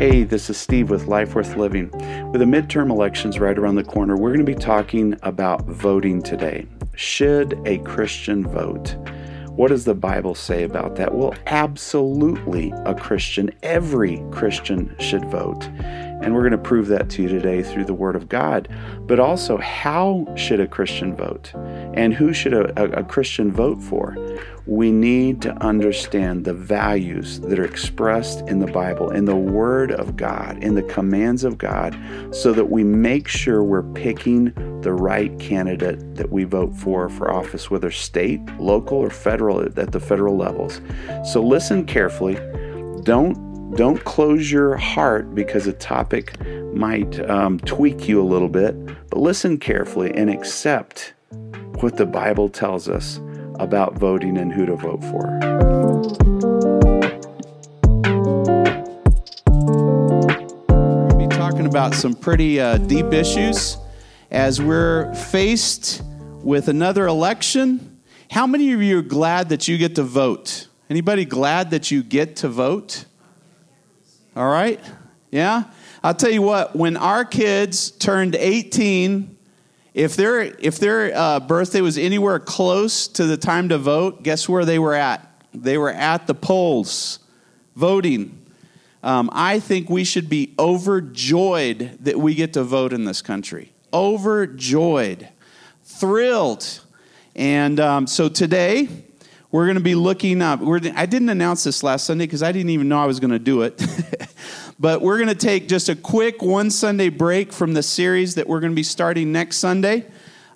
Hey, this is Steve with Life Worth Living. With the midterm elections right around the corner, we're going to be talking about voting today. Should a Christian vote? What does the Bible say about that? Well, absolutely, a Christian, every Christian should vote. And we're going to prove that to you today through the Word of God. But also, how should a Christian vote? And who should a, a, a, Christian vote for? We need to understand the values that are expressed in the Bible, in the Word of God, in the commands of God, so that we make sure we're picking the right candidate that we vote for for office, whether state, local, or federal at the federal levels. So listen carefully. Don't don't close your heart because a topic might um, tweak you a little bit, but listen carefully and accept what the Bible tells us about voting and who to vote for. We're going to be talking about some pretty uh, deep issues as we're faced with another election. How many of you are glad that you get to vote? Anybody glad that you get to vote? All right? Yeah? I'll tell you what, when our kids turned 18, if their, if their uh, birthday was anywhere close to the time to vote, guess where they were at? They were at the polls voting. Um, I think we should be overjoyed that we get to vote in this country. Overjoyed, thrilled. And um, so today, we're going to be looking up. I didn't announce this last Sunday because I didn't even know I was going to do it. but we're going to take just a quick one Sunday break from the series that we're going to be starting next Sunday.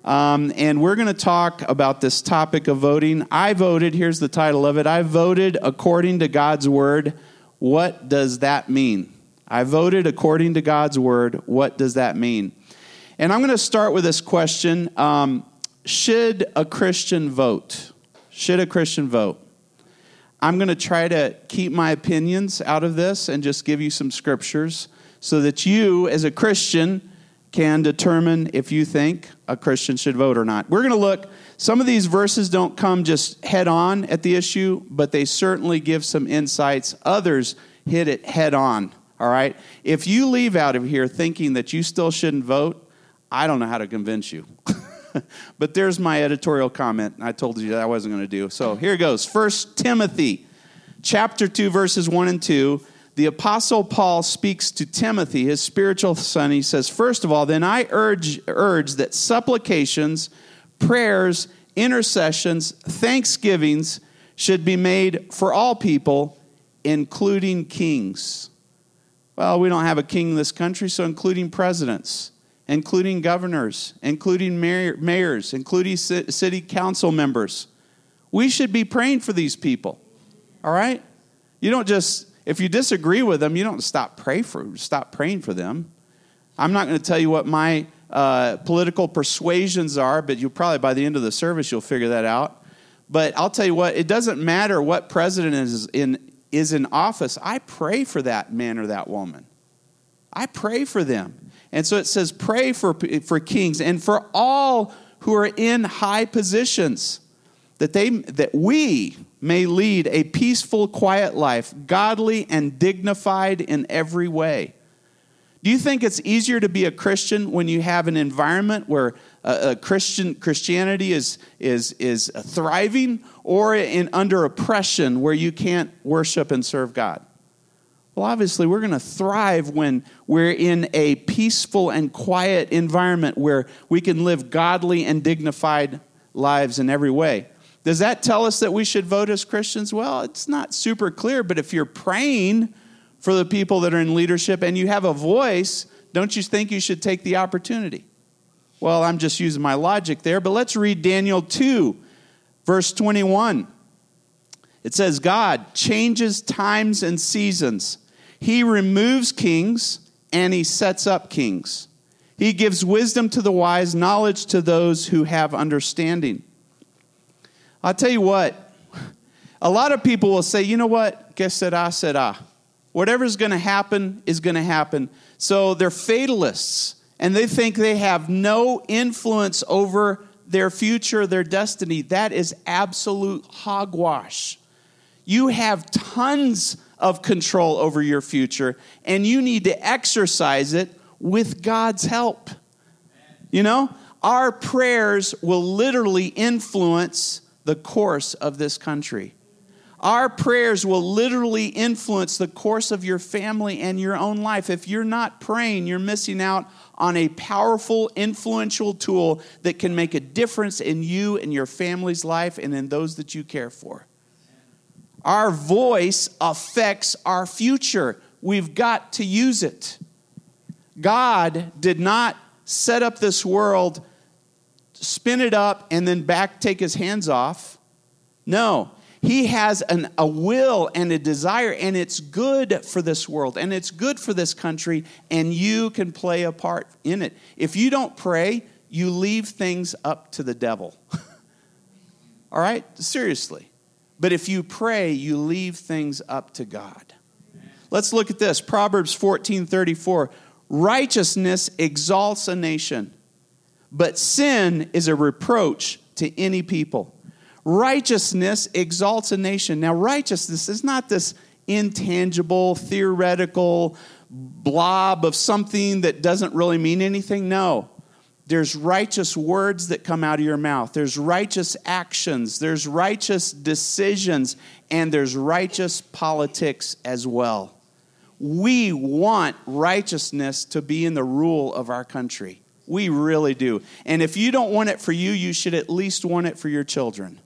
Um, and we're going to talk about this topic of voting. I voted, here's the title of it I voted according to God's word. What does that mean? I voted according to God's word. What does that mean? And I'm going to start with this question um, Should a Christian vote? Should a Christian vote? I'm going to try to keep my opinions out of this and just give you some scriptures so that you, as a Christian, can determine if you think a Christian should vote or not. We're going to look, some of these verses don't come just head on at the issue, but they certainly give some insights. Others hit it head on, all right? If you leave out of here thinking that you still shouldn't vote, I don't know how to convince you. but there's my editorial comment. I told you that I wasn't going to do. So here goes. First Timothy chapter 2 verses 1 and 2. The apostle Paul speaks to Timothy, his spiritual son. He says, "First of all, then I urge urge that supplications, prayers, intercessions, thanksgivings should be made for all people, including kings." Well, we don't have a king in this country, so including presidents including governors, including mayors, including city council members. We should be praying for these people. All right? You don't just if you disagree with them, you don't stop pray for stop praying for them. I'm not going to tell you what my uh, political persuasions are, but you probably by the end of the service you'll figure that out. But I'll tell you what, it doesn't matter what president is in is in office. I pray for that man or that woman. I pray for them. And so it says, pray for, for kings and for all who are in high positions, that, they, that we may lead a peaceful, quiet life, godly and dignified in every way. Do you think it's easier to be a Christian when you have an environment where uh, a Christian Christianity is, is, is thriving or in, under oppression where you can't worship and serve God? Well, obviously, we're going to thrive when we're in a peaceful and quiet environment where we can live godly and dignified lives in every way. Does that tell us that we should vote as Christians? Well, it's not super clear, but if you're praying for the people that are in leadership and you have a voice, don't you think you should take the opportunity? Well, I'm just using my logic there, but let's read Daniel 2, verse 21. It says, God changes times and seasons. He removes kings and he sets up kings. He gives wisdom to the wise, knowledge to those who have understanding. I'll tell you what, a lot of people will say, you know what, que sera, sera. Whatever's going to happen is going to happen. So they're fatalists, and they think they have no influence over their future, their destiny. That is absolute hogwash. You have tons of control over your future, and you need to exercise it with God's help. You know, our prayers will literally influence the course of this country. Our prayers will literally influence the course of your family and your own life. If you're not praying, you're missing out on a powerful, influential tool that can make a difference in you and your family's life and in those that you care for. Our voice affects our future. We've got to use it. God did not set up this world, spin it up, and then back take his hands off. No, he has an, a will and a desire, and it's good for this world and it's good for this country, and you can play a part in it. If you don't pray, you leave things up to the devil. All right? Seriously. But if you pray, you leave things up to God. Let's look at this. Proverbs 14 34. Righteousness exalts a nation, but sin is a reproach to any people. Righteousness exalts a nation. Now, righteousness is not this intangible, theoretical blob of something that doesn't really mean anything. No. There's righteous words that come out of your mouth. There's righteous actions. There's righteous decisions. And there's righteous politics as well. We want righteousness to be in the rule of our country. We really do. And if you don't want it for you, you should at least want it for your children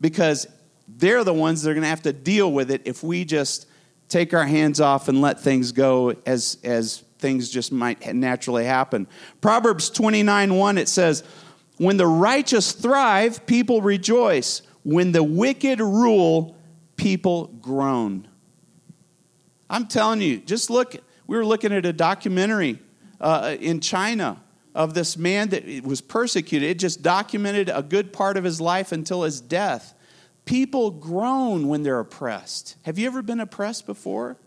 because they're the ones that are going to have to deal with it if we just take our hands off and let things go as, as things just might naturally happen. Proverbs 29 1, it says, When the righteous thrive, people rejoice. When the wicked rule, people groan. I'm telling you, just look. We were looking at a documentary uh, in China of this man that was persecuted. It just documented a good part of his life until his death. People groan when they're oppressed. Have you ever been oppressed before?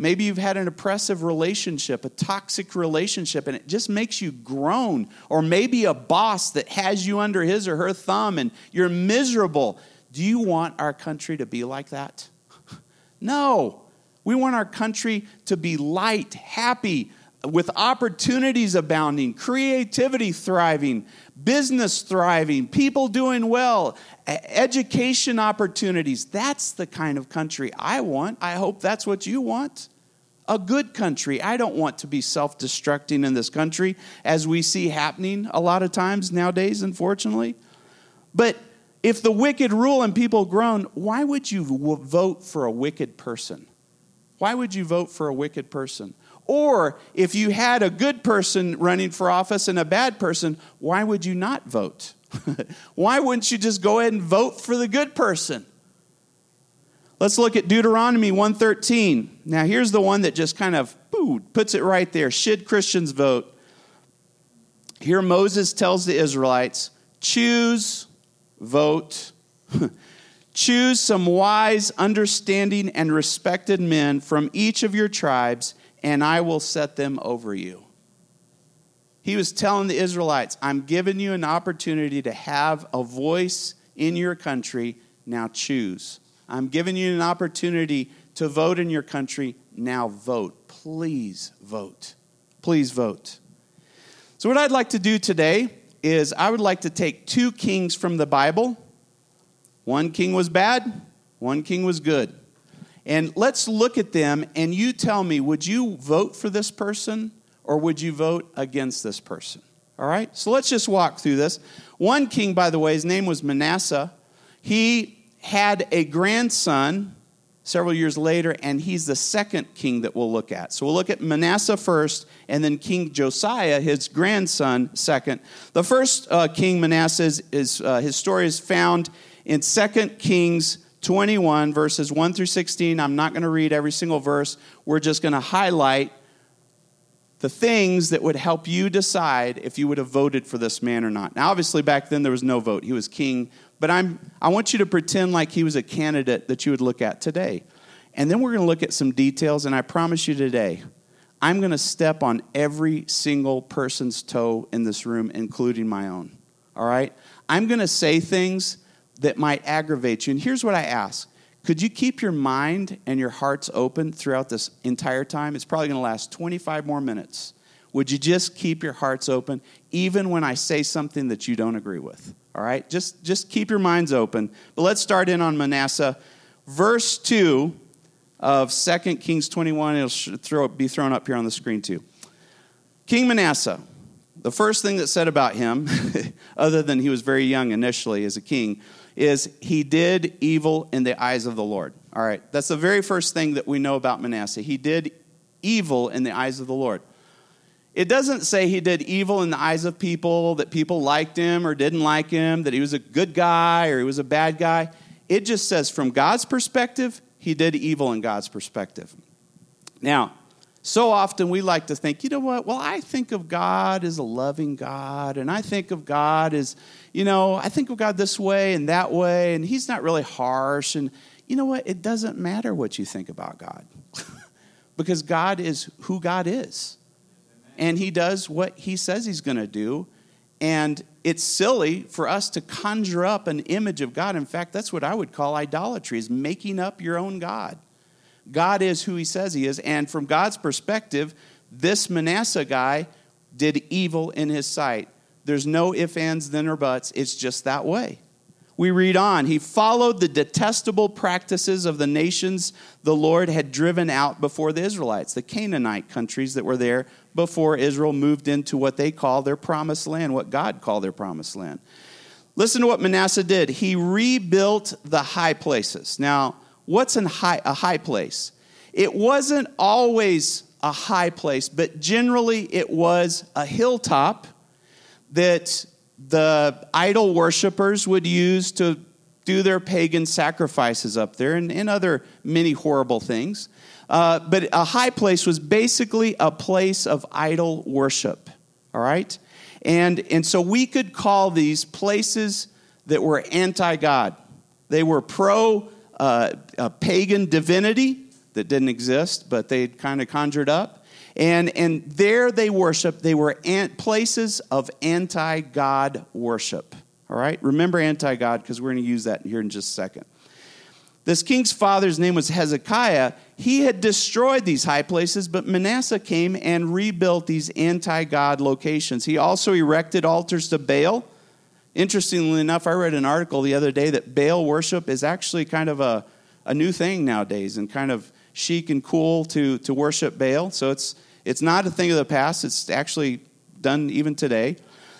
Maybe you've had an oppressive relationship, a toxic relationship, and it just makes you groan. Or maybe a boss that has you under his or her thumb and you're miserable. Do you want our country to be like that? no. We want our country to be light, happy, with opportunities abounding, creativity thriving, business thriving, people doing well, education opportunities. That's the kind of country I want. I hope that's what you want. A good country. I don't want to be self destructing in this country, as we see happening a lot of times nowadays, unfortunately. But if the wicked rule and people groan, why would you vote for a wicked person? Why would you vote for a wicked person? Or if you had a good person running for office and a bad person, why would you not vote? why wouldn't you just go ahead and vote for the good person? Let's look at Deuteronomy 113. Now here's the one that just kind of puts it right there. Should Christians vote? Here Moses tells the Israelites, choose, vote. Choose some wise, understanding, and respected men from each of your tribes and I will set them over you. He was telling the Israelites, I'm giving you an opportunity to have a voice in your country. Now choose. I'm giving you an opportunity to vote in your country. Now vote. Please vote. Please vote. So, what I'd like to do today is I would like to take two kings from the Bible. One king was bad, one king was good. And let's look at them and you tell me would you vote for this person or would you vote against this person? All right? So let's just walk through this. One king, by the way, his name was Manasseh. He had a grandson several years later, and he's the second king that we'll look at. So we'll look at Manasseh first, and then King Josiah, his grandson, second. The first uh, king, Manasseh, is, is uh, his story is found in Second Kings 21, verses 1 through 16. I'm not going to read every single verse. We're just going to highlight the things that would help you decide if you would have voted for this man or not. Now, obviously, back then there was no vote. He was king. But I'm, I want you to pretend like he was a candidate that you would look at today. And then we're going to look at some details. And I promise you today, I'm going to step on every single person's toe in this room, including my own. All right? I'm going to say things that might aggravate you. And here's what I ask Could you keep your mind and your hearts open throughout this entire time? It's probably going to last 25 more minutes. Would you just keep your hearts open even when I say something that you don't agree with? All right? Just, just keep your minds open. But let's start in on Manasseh. Verse 2 of 2 Kings 21, it'll be thrown up here on the screen too. King Manasseh, the first thing that's said about him, other than he was very young initially as a king, is he did evil in the eyes of the Lord. All right, that's the very first thing that we know about Manasseh. He did evil in the eyes of the Lord. It doesn't say he did evil in the eyes of people, that people liked him or didn't like him, that he was a good guy or he was a bad guy. It just says from God's perspective, he did evil in God's perspective. Now, so often we like to think, you know what? Well, I think of God as a loving God, and I think of God as, you know, I think of God this way and that way, and He's not really harsh. And you know what? It doesn't matter what you think about God because God is who God is and he does what he says he's going to do. And it's silly for us to conjure up an image of God. In fact, that's what I would call idolatry, is making up your own God. God is who he says he is. And from God's perspective, this Manasseh guy did evil in his sight. There's no ifs, ands, then, or buts. It's just that way we read on. He followed the detestable practices of the nations the Lord had driven out before the Israelites, the Canaanite countries that were there before Israel moved into what they call their promised land, what God called their promised land. Listen to what Manasseh did. He rebuilt the high places. Now, what's high, a high place? It wasn't always a high place, but generally it was a hilltop that the idol worshippers would use to do their pagan sacrifices up there and, and other many horrible things. Uh, but a high place was basically a place of idol worship, all right? And, and so we could call these places that were anti God. They were pro uh, pagan divinity that didn't exist, but they kind of conjured up. And, and there they worshiped. They were places of anti God worship. All right? Remember anti God because we're going to use that here in just a second. This king's father's name was Hezekiah. He had destroyed these high places, but Manasseh came and rebuilt these anti God locations. He also erected altars to Baal. Interestingly enough, I read an article the other day that Baal worship is actually kind of a, a new thing nowadays and kind of chic and cool to, to worship Baal. So it's, it's not a thing of the past, it's actually done even today.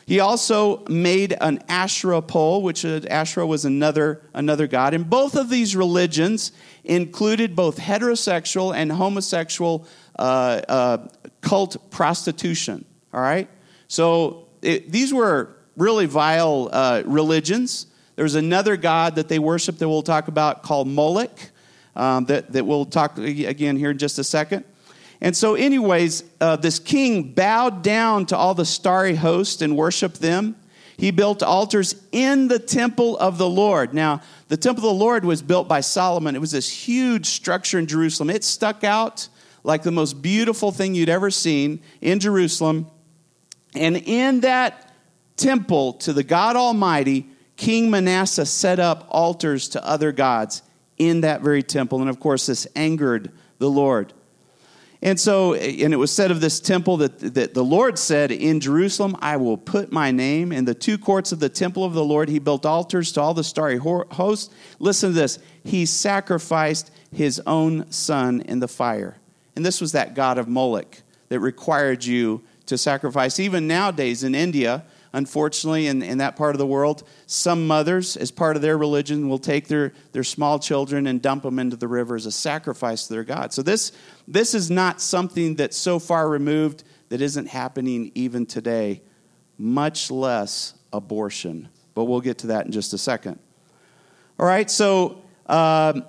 He also made an Asherah pole, which uh, Asherah was another, another god. And both of these religions included both heterosexual and homosexual uh, uh, cult prostitution. All right? So it, these were really vile uh, religions. There was another god that they worshiped that we'll talk about called Moloch, um, that, that we'll talk again here in just a second. And so, anyways, uh, this king bowed down to all the starry host and worshiped them. He built altars in the temple of the Lord. Now, the temple of the Lord was built by Solomon. It was this huge structure in Jerusalem. It stuck out like the most beautiful thing you'd ever seen in Jerusalem. And in that temple to the God Almighty, King Manasseh set up altars to other gods in that very temple. And of course, this angered the Lord. And so, and it was said of this temple that, that the Lord said, In Jerusalem, I will put my name. In the two courts of the temple of the Lord, he built altars to all the starry hosts. Listen to this. He sacrificed his own son in the fire. And this was that god of Moloch that required you to sacrifice. Even nowadays in India, unfortunately, in, in that part of the world, some mothers, as part of their religion, will take their, their small children and dump them into the river as a sacrifice to their God. So, this, this is not something that's so far removed that isn't happening even today, much less abortion. But we'll get to that in just a second. All right, so um,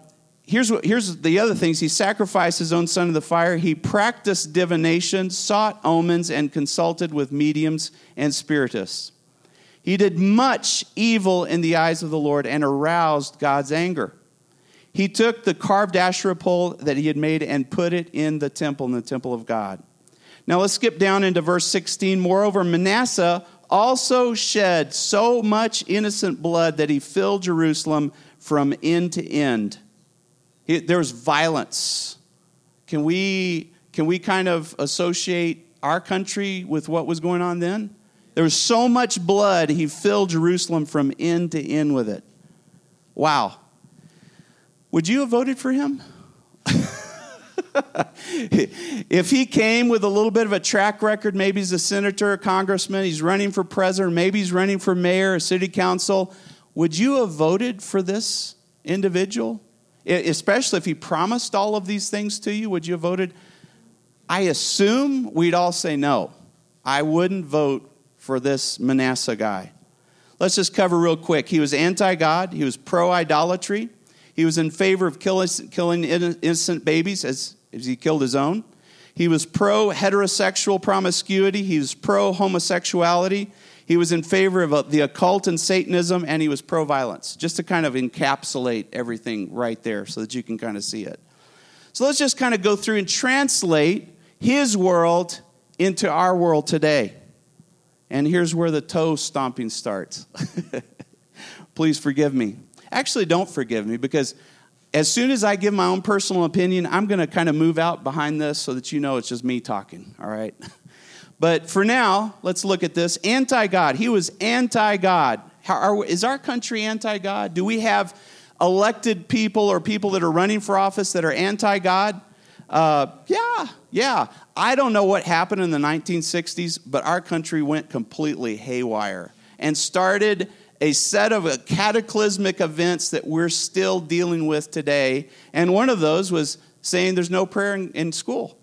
here's, what, here's the other things. He sacrificed his own son in the fire. He practiced divination, sought omens, and consulted with mediums and spiritists. He did much evil in the eyes of the Lord and aroused God's anger. He took the carved Asherah pole that he had made and put it in the temple, in the temple of God. Now let's skip down into verse 16. Moreover, Manasseh also shed so much innocent blood that he filled Jerusalem from end to end. He, there was violence. Can we, can we kind of associate our country with what was going on then? There was so much blood, he filled Jerusalem from end to end with it. Wow. Would you have voted for him? if he came with a little bit of a track record, maybe he's a senator, a congressman, he's running for president, maybe he's running for mayor, or city council, would you have voted for this individual? Especially if he promised all of these things to you, would you have voted? I assume we'd all say no. I wouldn't vote for this Manasseh guy. Let's just cover real quick. He was anti God, he was pro idolatry, he was in favor of killing innocent babies as, as he killed his own. He was pro heterosexual promiscuity, he was pro homosexuality, he was in favor of uh, the occult and Satanism, and he was pro violence, just to kind of encapsulate everything right there so that you can kind of see it. So let's just kind of go through and translate his world into our world today. And here's where the toe stomping starts. Please forgive me. Actually, don't forgive me because as soon as I give my own personal opinion, I'm going to kind of move out behind this so that you know it's just me talking, all right? But for now, let's look at this. Anti God. He was anti God. Is our country anti God? Do we have elected people or people that are running for office that are anti God? Uh, yeah, yeah. I don't know what happened in the 1960s, but our country went completely haywire and started a set of cataclysmic events that we're still dealing with today. And one of those was saying there's no prayer in, in school.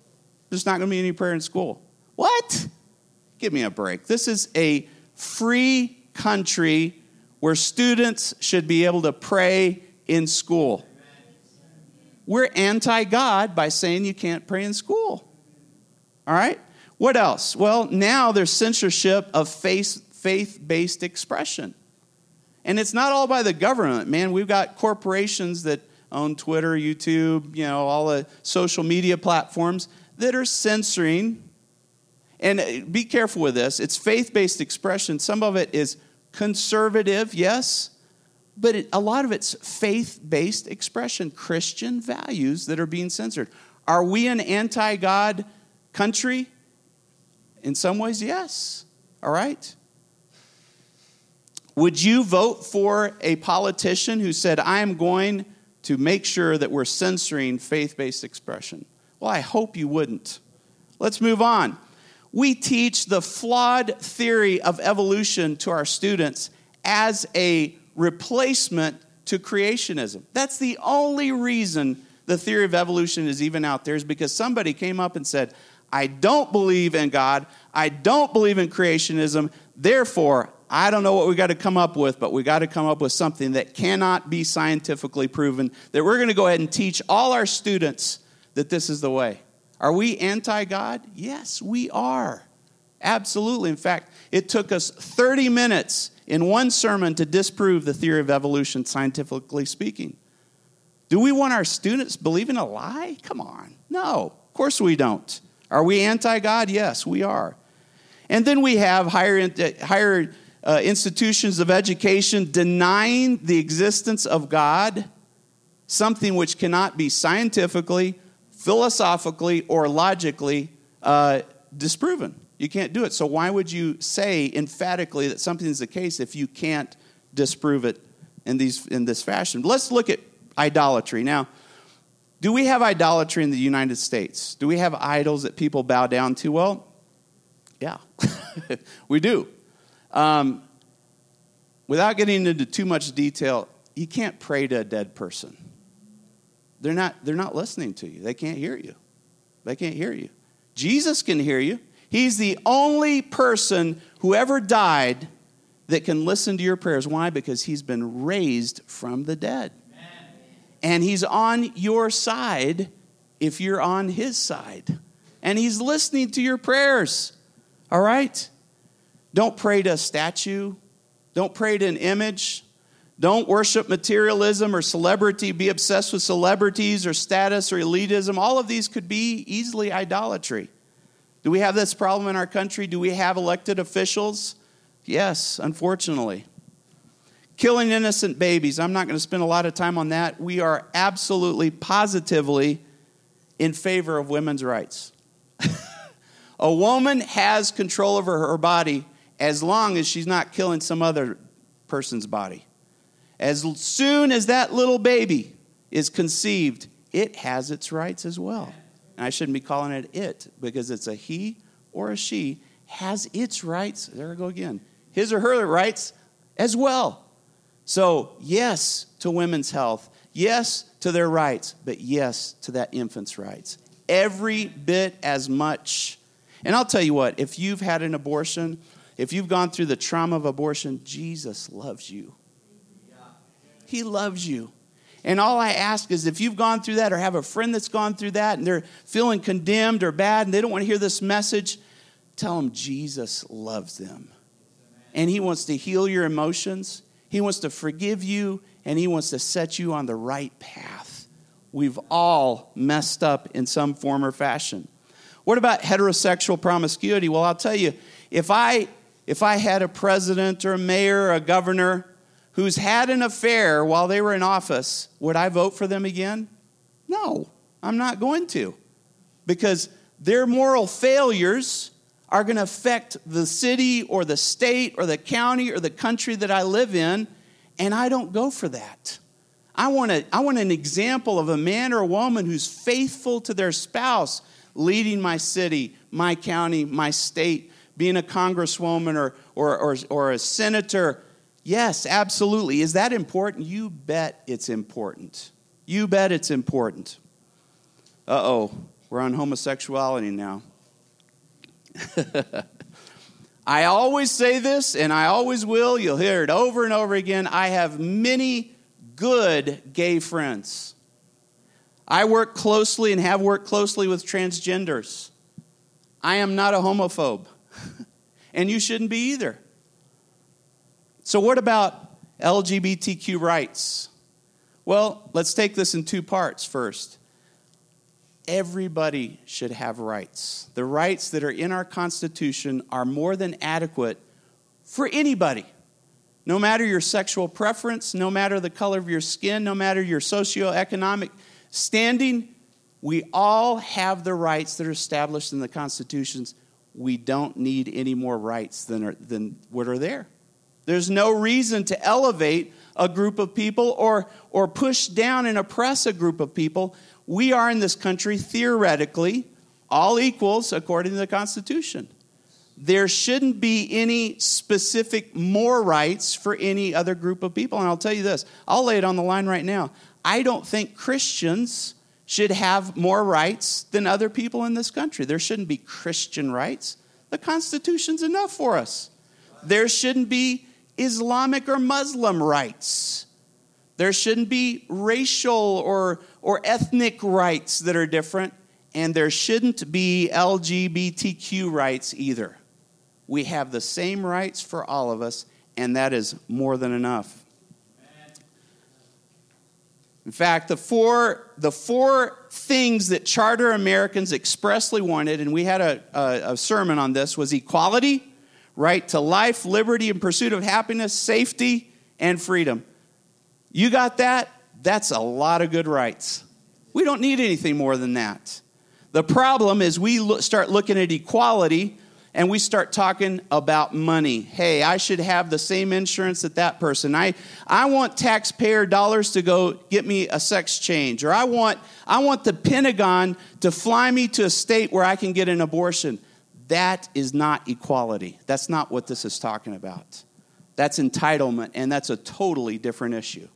There's not going to be any prayer in school. What? Give me a break. This is a free country where students should be able to pray in school. We're anti God by saying you can't pray in school. All right? What else? Well, now there's censorship of faith based expression. And it's not all by the government, man. We've got corporations that own Twitter, YouTube, you know, all the social media platforms that are censoring and uh, be careful with this. It's faith based expression. Some of it is conservative, yes, but it, a lot of it's faith based expression, Christian values that are being censored. Are we an anti God country? In some ways, yes. All right? Would you vote for a politician who said, I am going to make sure that we're censoring faith based expression? Well, I hope you wouldn't. Let's move on we teach the flawed theory of evolution to our students as a replacement to creationism. That's the only reason the theory of evolution is even out there, is because somebody came up and said, I don't believe in God, I don't believe in creationism, therefore, I don't know what we got to come up with, but we got to come up with something that cannot be scientifically proven, that we're going to go ahead and teach all our students that this is the way. Are we anti God? Yes, we are. Absolutely. In fact, it took us 30 minutes in one sermon to disprove the theory of evolution, scientifically speaking. Do we want our students believing a lie? Come on. No, of course we don't. Are we anti God? Yes, we are. And then we have higher, uh, higher uh, institutions of education denying the existence of God, something which cannot be scientifically philosophically or logically uh, disproven. You can't do it. So, why would you say emphatically that something is the case if you can't disprove it in, these, in this fashion? Let's look at idolatry. Now, do we have idolatry in the United States? Do we have idols that people bow down to? Well, yeah, we do. Um, without getting into too much detail, you can't pray to a dead person. They're not, they're not listening to you. They can't hear you. They can't hear you. Jesus can hear you. He's the only person who ever died that can listen to your prayers. Why? Because he's been raised from the dead. And he's on your side if you're on his side. And he's listening to your prayers. All right? Don't pray to a statue. Don't pray to an image. Don't worship materialism or celebrity, be obsessed with celebrities or status or elitism. All of these could be easily idolatry. Do we have this problem in our country? Do we have elected officials? Yes, unfortunately. killing innocent babies. I'm not going to spend a lot of time on that. We are absolutely, positively in favor of women's rights. a woman has control over her body as long as she's not killing some other person's body. As soon as that little baby is conceived, it has its rights as well. And I shouldn't be calling it it because it's a he or a she has its rights. There I go again. His or her rights as well. So, yes to women's health, yes to their rights, but yes to that infant's rights. Every bit as much. And I'll tell you what, if you've had an abortion, if you've gone through the trauma of abortion, Jesus loves you. He loves you. And all I ask is if you've gone through that or have a friend that's gone through that and they're feeling condemned or bad and they don't want to hear this message, tell them Jesus loves them. And He wants to heal your emotions, He wants to forgive you, and He wants to set you on the right path. We've all messed up in some form or fashion. What about heterosexual promiscuity? Well, I'll tell you, if I if I had a president or a mayor or a governor who's had an affair while they were in office, would I vote for them again? No, I'm not going to. Because their moral failures are going to affect the city or the state or the county or the country that I live in, and I don't go for that. I want, a, I want an example of a man or a woman who's faithful to their spouse, leading my city, my county, my state, being a congresswoman or, or, or, or a senator. Yes, absolutely. Is that important? You bet it's important. You bet it's important. Uh oh, we're on homosexuality now. I always say this, and I always will. You'll hear it over and over again. I have many good gay friends. I work closely and have worked closely with transgenders. I am not a homophobe, and you shouldn't be either. So, what about LGBTQ rights? Well, let's take this in two parts first everybody should have rights. The rights that are in our Constitution are more than adequate for anybody. No matter your sexual preference, no matter the color of your skin, no matter your socioeconomic standing, we all have the rights that are established in the Constitutions. We don't need any more rights than, are, than what are there. There's no reason to elevate a group of people or, or push down and oppress a group of people we are in this country theoretically all equals according to the Constitution. There shouldn't be any specific more rights for any other group of people. And I'll tell you this I'll lay it on the line right now. I don't think Christians should have more rights than other people in this country. There shouldn't be Christian rights. The Constitution's enough for us. There shouldn't be Islamic or Muslim rights. There shouldn't be racial or, or ethnic rights that are different, and there shouldn't be LGBTQ rights either. We have the same rights for all of us, and that is more than enough. In fact, the four, the four things that charter Americans expressly wanted, and we had a, a, a sermon on this, was equality, right to life, liberty, and pursuit of happiness, safety, and freedom. You got that? That's a lot of good rights. We don't need anything more than that. The problem is we look, start looking at equality and we start talking about money. Hey, I should have the same insurance that that person. I, I want taxpayer dollars to go get me a sex change, or I want, I want the Pentagon to fly me to a state where I can get an abortion. That is not equality. That's not what this is talking about. That's entitlement, and that's a totally different issue.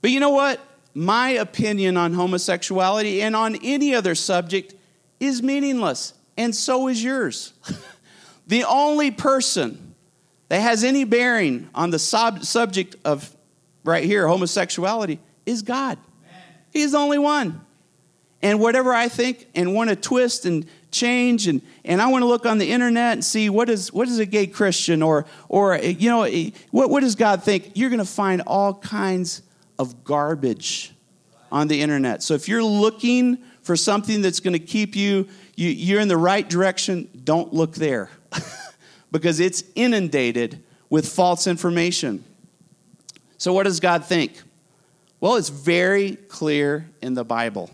But you know what? My opinion on homosexuality and on any other subject is meaningless, and so is yours. the only person that has any bearing on the sub- subject of right here, homosexuality, is God. He's the only one. And whatever I think and want to twist and change and, and I want to look on the internet and see what is what is a gay Christian or or you know what, what does God think? You're going to find all kinds of garbage on the internet. So if you're looking for something that's going to keep you, you you're in the right direction, don't look there because it's inundated with false information. So, what does God think? Well, it's very clear in the Bible.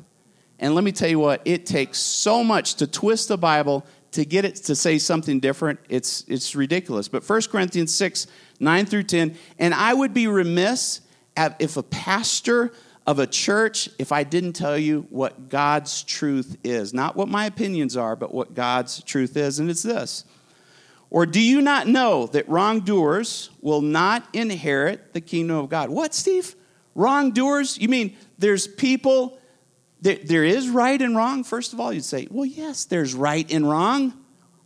And let me tell you what, it takes so much to twist the Bible to get it to say something different. It's, it's ridiculous. But 1 Corinthians 6, 9 through 10, and I would be remiss if a pastor of a church if I didn't tell you what God's truth is. Not what my opinions are, but what God's truth is. And it's this. Or do you not know that wrongdoers will not inherit the kingdom of God? What, Steve? Wrongdoers? You mean there's people, there, there is right and wrong? First of all, you'd say, well, yes, there's right and wrong.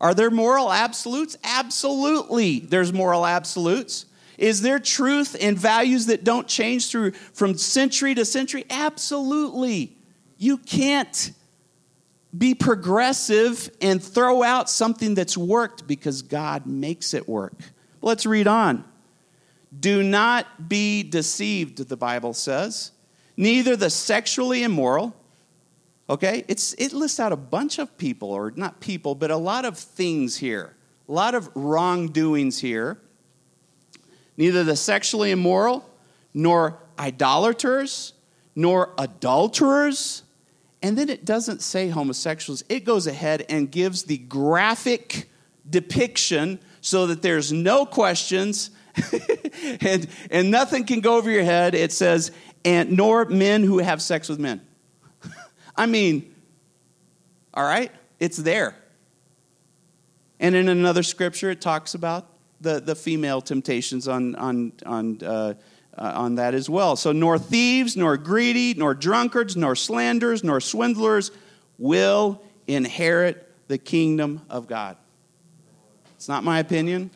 Are there moral absolutes? Absolutely, there's moral absolutes. Is there truth and values that don't change through from century to century? Absolutely. You can't be progressive and throw out something that's worked because God makes it work. Let's read on. Do not be deceived, the Bible says. Neither the sexually immoral, okay? It's, it lists out a bunch of people, or not people, but a lot of things here, a lot of wrongdoings here neither the sexually immoral, nor idolaters, nor adulterers. And then it doesn't say homosexuals, it goes ahead and gives the graphic depiction so that there's no questions and, and nothing can go over your head. It says, and nor men who have sex with men. I mean, all right, it's there. And in another scripture, it talks about the, the female temptations on, on, on, uh, on that as well. So, nor thieves, nor greedy, nor drunkards, nor slanderers, nor swindlers will inherit the kingdom of God. It's not my opinion.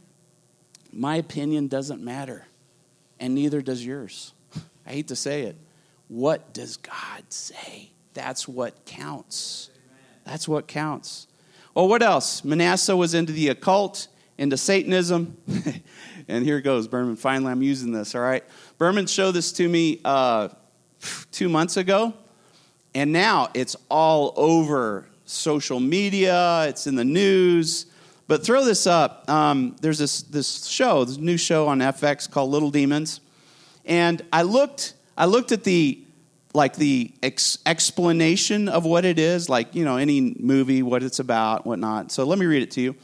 My opinion doesn't matter, and neither does yours. I hate to say it. What does God say? That's what counts. That's what counts. Well, what else? Manasseh was into the occult into Satanism. and here goes, Berman. Finally, I'm using this, all right? Berman showed this to me uh, two months ago, and now it's all over social media, it's in the news. But throw this up. Um, there's this, this show, this new show on FX called Little Demons. And I looked, I looked at the like the ex- explanation of what it is, like you know any movie, what it's about, whatnot. So let me read it to you.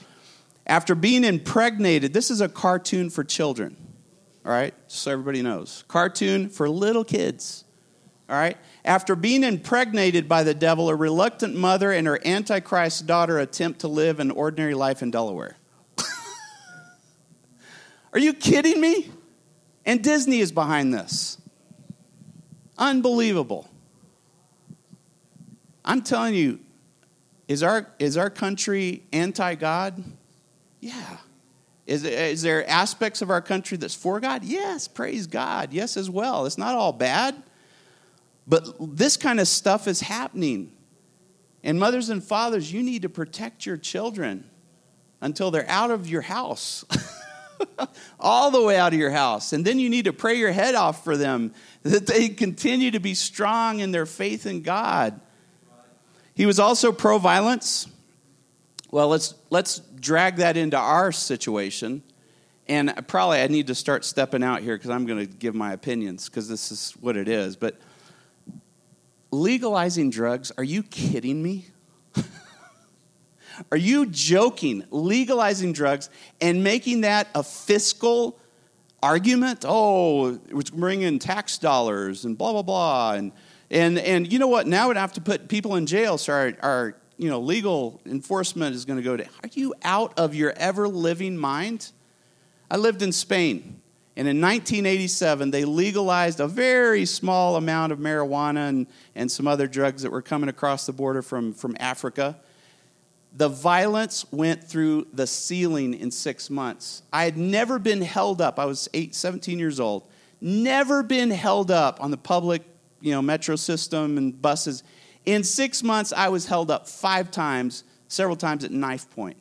After being impregnated, this is a cartoon for children, all right? So everybody knows. Cartoon for little kids, all right? After being impregnated by the devil, a reluctant mother and her Antichrist daughter attempt to live an ordinary life in Delaware. Are you kidding me? And Disney is behind this. Unbelievable. I'm telling you, is our, is our country anti God? Yeah. Is, is there aspects of our country that's for God? Yes, praise God. Yes, as well. It's not all bad. But this kind of stuff is happening. And mothers and fathers, you need to protect your children until they're out of your house. all the way out of your house. And then you need to pray your head off for them that they continue to be strong in their faith in God. He was also pro violence. Well, let's, let's drag that into our situation. And probably I need to start stepping out here because I'm going to give my opinions because this is what it is. But legalizing drugs, are you kidding me? are you joking? Legalizing drugs and making that a fiscal argument? Oh, it's bringing tax dollars and blah, blah, blah. And, and, and you know what? Now we'd have to put people in jail so our, our you know, legal enforcement is going to go to. Are you out of your ever living mind? I lived in Spain, and in 1987, they legalized a very small amount of marijuana and, and some other drugs that were coming across the border from, from Africa. The violence went through the ceiling in six months. I had never been held up. I was eight, 17 years old. Never been held up on the public, you know, metro system and buses in six months, I was held up five times, several times at knife point.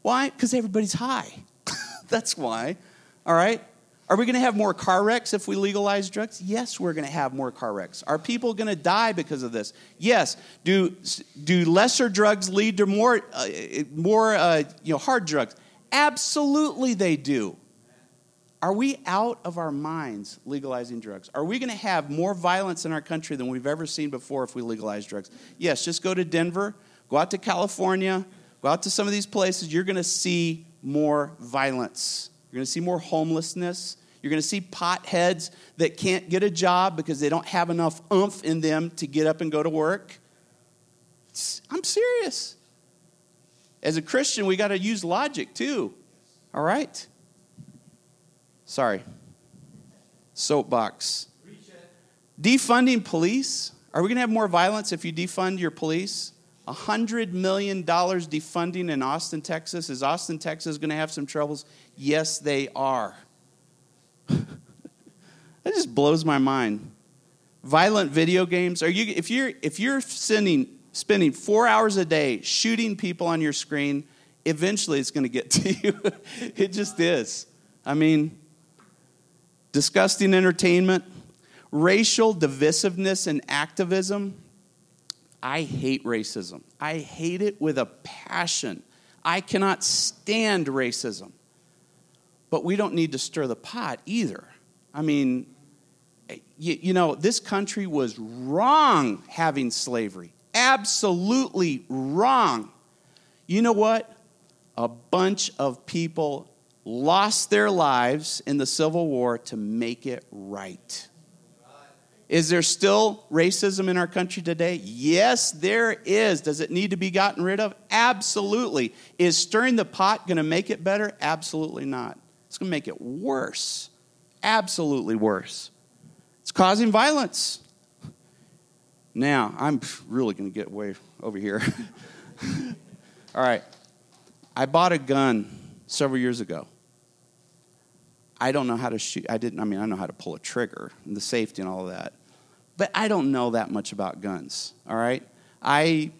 Why? Because everybody's high. That's why. All right? Are we going to have more car wrecks if we legalize drugs? Yes, we're going to have more car wrecks. Are people going to die because of this? Yes. Do, do lesser drugs lead to more, uh, more uh, you know, hard drugs? Absolutely, they do. Are we out of our minds legalizing drugs? Are we going to have more violence in our country than we've ever seen before if we legalize drugs? Yes, just go to Denver, go out to California, go out to some of these places. You're going to see more violence. You're going to see more homelessness. You're going to see potheads that can't get a job because they don't have enough oomph in them to get up and go to work. I'm serious. As a Christian, we got to use logic too. All right? Sorry. Soapbox. Defunding police. Are we going to have more violence if you defund your police? $100 million defunding in Austin, Texas. Is Austin, Texas going to have some troubles? Yes, they are. that just blows my mind. Violent video games. Are you, if, you're, if you're sending, spending four hours a day shooting people on your screen, eventually it's going to get to you. it just is. I mean, disgusting entertainment, racial divisiveness and activism. I hate racism. I hate it with a passion. I cannot stand racism. But we don't need to stir the pot either. I mean, eh, you, you, know, this country was wrong having slavery. Absolutely wrong. You know what? A bunch of people lost their lives in the Civil War to make it right. Is there still racism in our country today? Yes, there is. Does it need to be gotten rid of? Absolutely. Is stirring the pot going to make it better? Absolutely not. It's going to make it worse. Absolutely worse. It's causing violence. Now, I'm really going to get way over here. All right. I bought a gun several years ago. I don't know how to shoot. I didn't, I mean, I know how to pull a trigger and the safety and all of that but I don't know that much about guns, all right? I,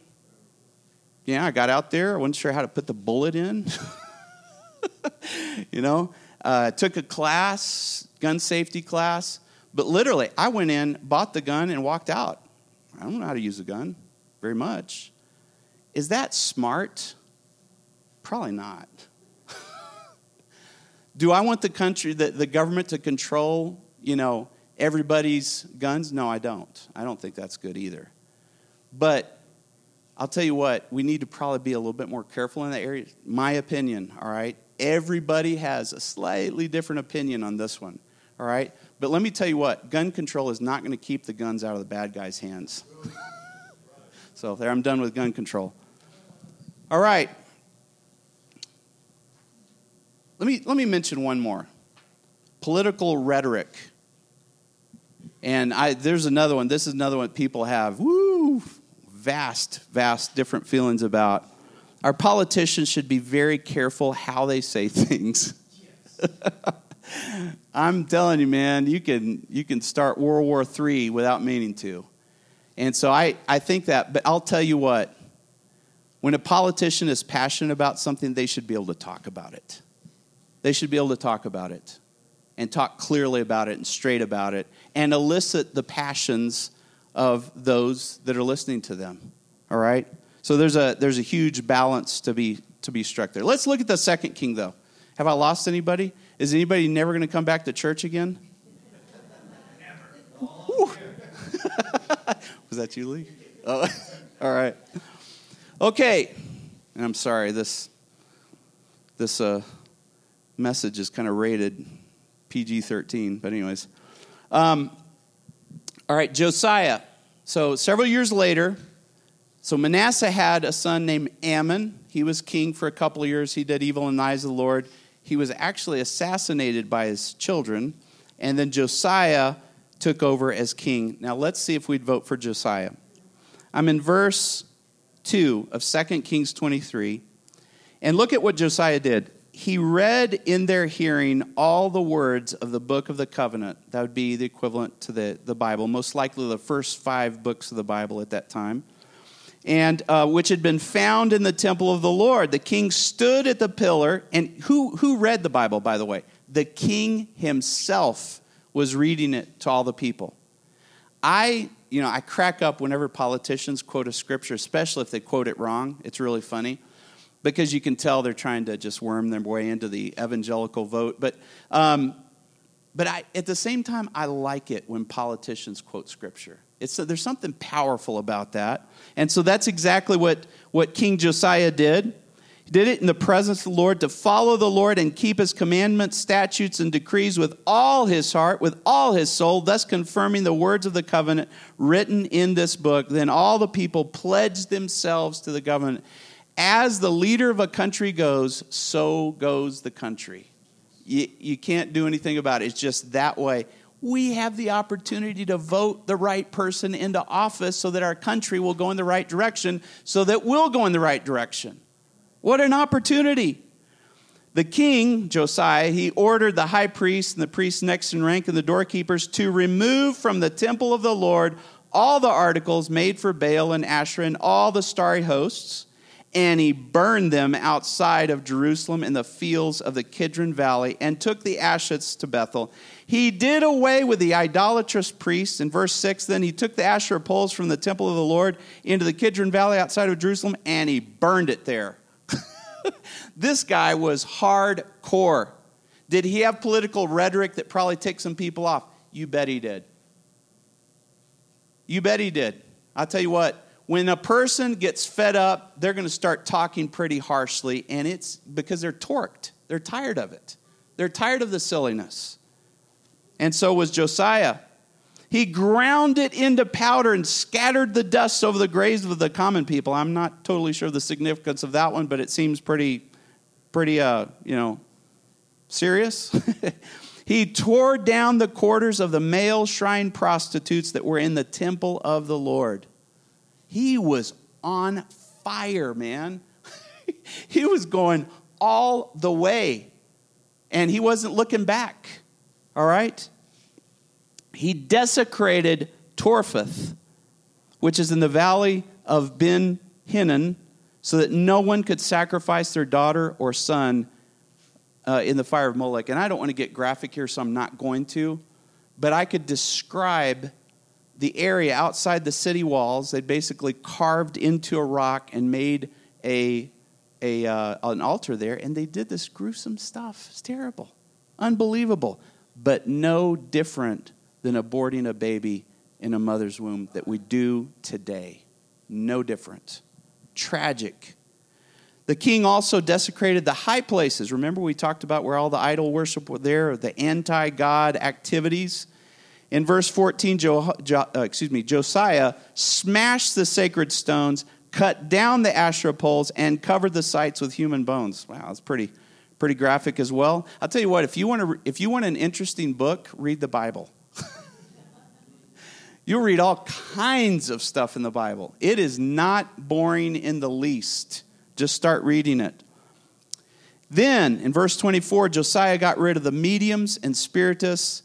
yeah, I got out there. I wasn't sure how to put the bullet in. you know, uh, took a class, gun safety class, but literally, I went in, bought the gun, and walked out. I don't know how to use a gun very much. Is that smart? Probably not. Do I want the country, the, the government to control, you know, everybody's guns? No, I don't. I don't think that's good either. But I'll tell you what, we need to probably be a little bit more careful in that area. My opinion, all right? Everybody has a slightly different opinion on this one, all right? But let me tell you what, gun control is not going to keep the guns out of the bad guys' hands. so there, I'm done with gun control. All right. Let me, let me mention one more political rhetoric. And I, there's another one. This is another one people have. Woo! Vast, vast different feelings about. Our politicians should be very careful how they say things. I'm telling you, man, you can you can start World War III without meaning to. And so I, I think that, but I'll tell you what, when a politician is passionate about something, they should be able to talk about it. They should be able to talk about it and talk clearly about it and straight about it and elicit the passions of those that are listening to them. All right? So there's a there's a huge balance to be to be struck there. Let's look at the second king though. Have I lost anybody? Is anybody never going to come back to church again? Was that you, Lee? Oh, all right. Okay. And I'm sorry, this this uh, message is kind of rated PG 13. But, anyways. Um, all right, Josiah. So, several years later, so Manasseh had a son named Amon. He was king for a couple of years. He did evil in the eyes of the Lord. He was actually assassinated by his children. And then Josiah took over as king. Now, let's see if we'd vote for Josiah. I'm in verse 2 of 2 Kings 23. And look at what Josiah did he read in their hearing all the words of the book of the covenant. That would be the equivalent to the, the Bible, most likely the first five books of the Bible at that time, and uh, which had been found in the temple of the Lord. The king stood at the pillar, and who, who read the Bible, by the way? The king himself was reading it to all the people. I, you know, I crack up whenever politicians quote a scripture, especially if they quote it wrong. It's really funny because you can tell they're trying to just worm their way into the evangelical vote. But um, but I, at the same time, I like it when politicians quote scripture. It's, there's something powerful about that. And so that's exactly what, what King Josiah did. He did it in the presence of the Lord to follow the Lord and keep his commandments, statutes, and decrees with all his heart, with all his soul, thus confirming the words of the covenant written in this book. Then all the people pledged themselves to the covenant. As the leader of a country goes, so goes the country. You, you can't do anything about it. It's just that way. We have the opportunity to vote the right person into office so that our country will go in the right direction, so that we'll go in the right direction. What an opportunity. The king, Josiah, he ordered the high priest and the priests next in rank and the doorkeepers to remove from the temple of the Lord all the articles made for Baal and Asherah and all the starry hosts and he burned them outside of Jerusalem in the fields of the Kidron Valley and took the ashes to Bethel. He did away with the idolatrous priests. In verse 6, then he took the Asherah poles from the temple of the Lord into the Kidron Valley outside of Jerusalem and he burned it there. this guy was hardcore. Did he have political rhetoric that probably ticked some people off? You bet he did. You bet he did. I'll tell you what, when a person gets fed up, they're going to start talking pretty harshly, and it's because they're torqued. They're tired of it. They're tired of the silliness. And so was Josiah. He ground it into powder and scattered the dust over the graves of the common people. I'm not totally sure the significance of that one, but it seems pretty, pretty, uh, you know, serious. he tore down the quarters of the male shrine prostitutes that were in the temple of the Lord. He was on fire, man. he was going all the way, and he wasn't looking back. All right? He desecrated Topheth, which is in the valley of Ben Hinnom, so that no one could sacrifice their daughter or son uh, in the fire of Molech. And I don't want to get graphic here, so I'm not going to, but I could describe the area outside the city walls. They basically carved into a rock and made a, a, uh, an altar there, and they did this gruesome stuff. It's terrible, unbelievable, but no different than aborting a baby in a mother's womb that we do today. No different. Tragic. The king also desecrated the high places. Remember, we talked about where all the idol worship were there, the anti God activities. In verse 14, jo, jo, uh, excuse me, Josiah smashed the sacred stones, cut down the Asherah poles, and covered the sites with human bones. Wow, that's pretty, pretty graphic as well. I'll tell you what, if you want, to, if you want an interesting book, read the Bible. You'll read all kinds of stuff in the Bible. It is not boring in the least. Just start reading it. Then, in verse 24, Josiah got rid of the mediums and spiritists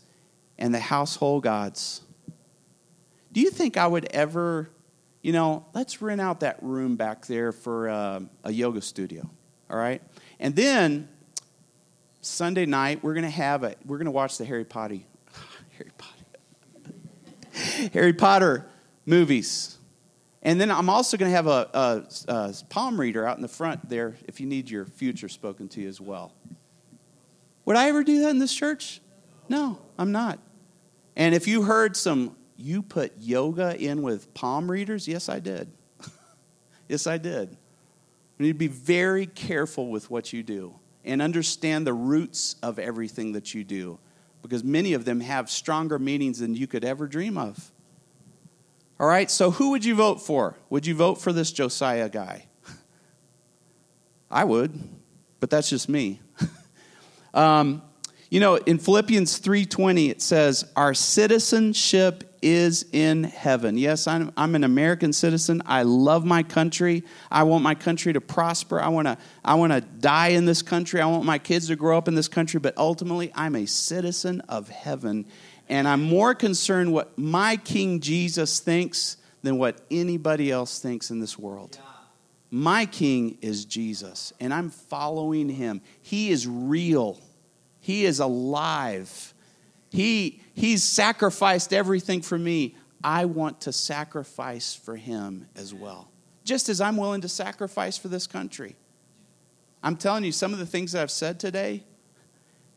and the household gods. Do you think I would ever, you know, let's rent out that room back there for uh, a yoga studio, all right? And then Sunday night we're going to have a we're going to watch the Harry Potter Harry Potter Harry Potter movies. And then I'm also going to have a, a, a palm reader out in the front there if you need your future spoken to you as well. Would I ever do that in this church? No, I'm not. And if you heard some, you put yoga in with palm readers, yes, I did. yes, I did. You need to be very careful with what you do and understand the roots of everything that you do because many of them have stronger meanings than you could ever dream of. All right, so who would you vote for? Would you vote for this Josiah guy? I would, but that's just me. um, you know, in Philippians 3:20 it says, "Our citizenship is in heaven." Yes, I'm, I'm an American citizen. I love my country. I want my country to prosper. I want to I want to die in this country. I want my kids to grow up in this country, but ultimately I'm a citizen of heaven, and I'm more concerned what my King Jesus thinks than what anybody else thinks in this world. My king is Jesus, and I'm following him. He is real. He is alive. He, he's sacrificed everything for me. I want to sacrifice for him as well, just as I'm willing to sacrifice for this country. I'm telling you, some of the things that I've said today,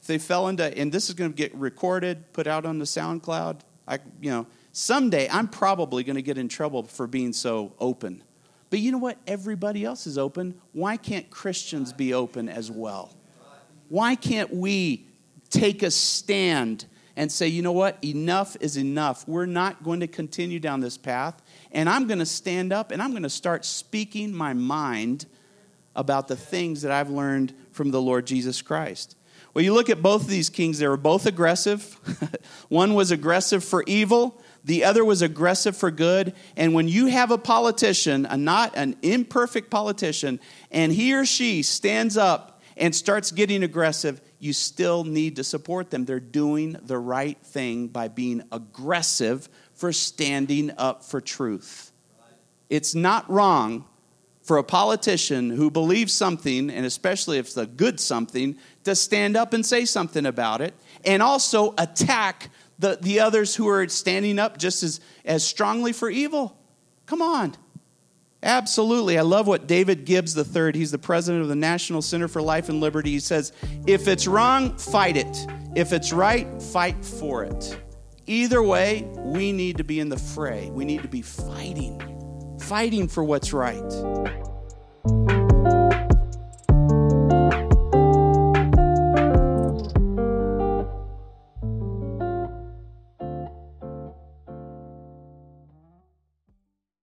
if they fell into, and this is going to get recorded, put out on the SoundCloud, I, you know, someday I'm probably going to get in trouble for being so open. But you know what? Everybody else is open. Why can't Christians be open as well? Why can't we take a stand and say, you know what? Enough is enough. We're not going to continue down this path. And I'm going to stand up and I'm going to start speaking my mind about the things that I've learned from the Lord Jesus Christ. Well, you look at both of these kings, they were both aggressive. One was aggressive for evil, the other was aggressive for good. And when you have a politician, a not an imperfect politician, and he or she stands up and starts getting aggressive, you still need to support them. They're doing the right thing by being aggressive for standing up for truth. It's not wrong for a politician who believes something, and especially if it's a good something, to stand up and say something about it and also attack the, the others who are standing up just as, as strongly for evil. Come on. Absolutely. I love what David Gibbs III, he's the president of the National Center for Life and Liberty. He says, if it's wrong, fight it. If it's right, fight for it. Either way, we need to be in the fray. We need to be fighting, fighting for what's right.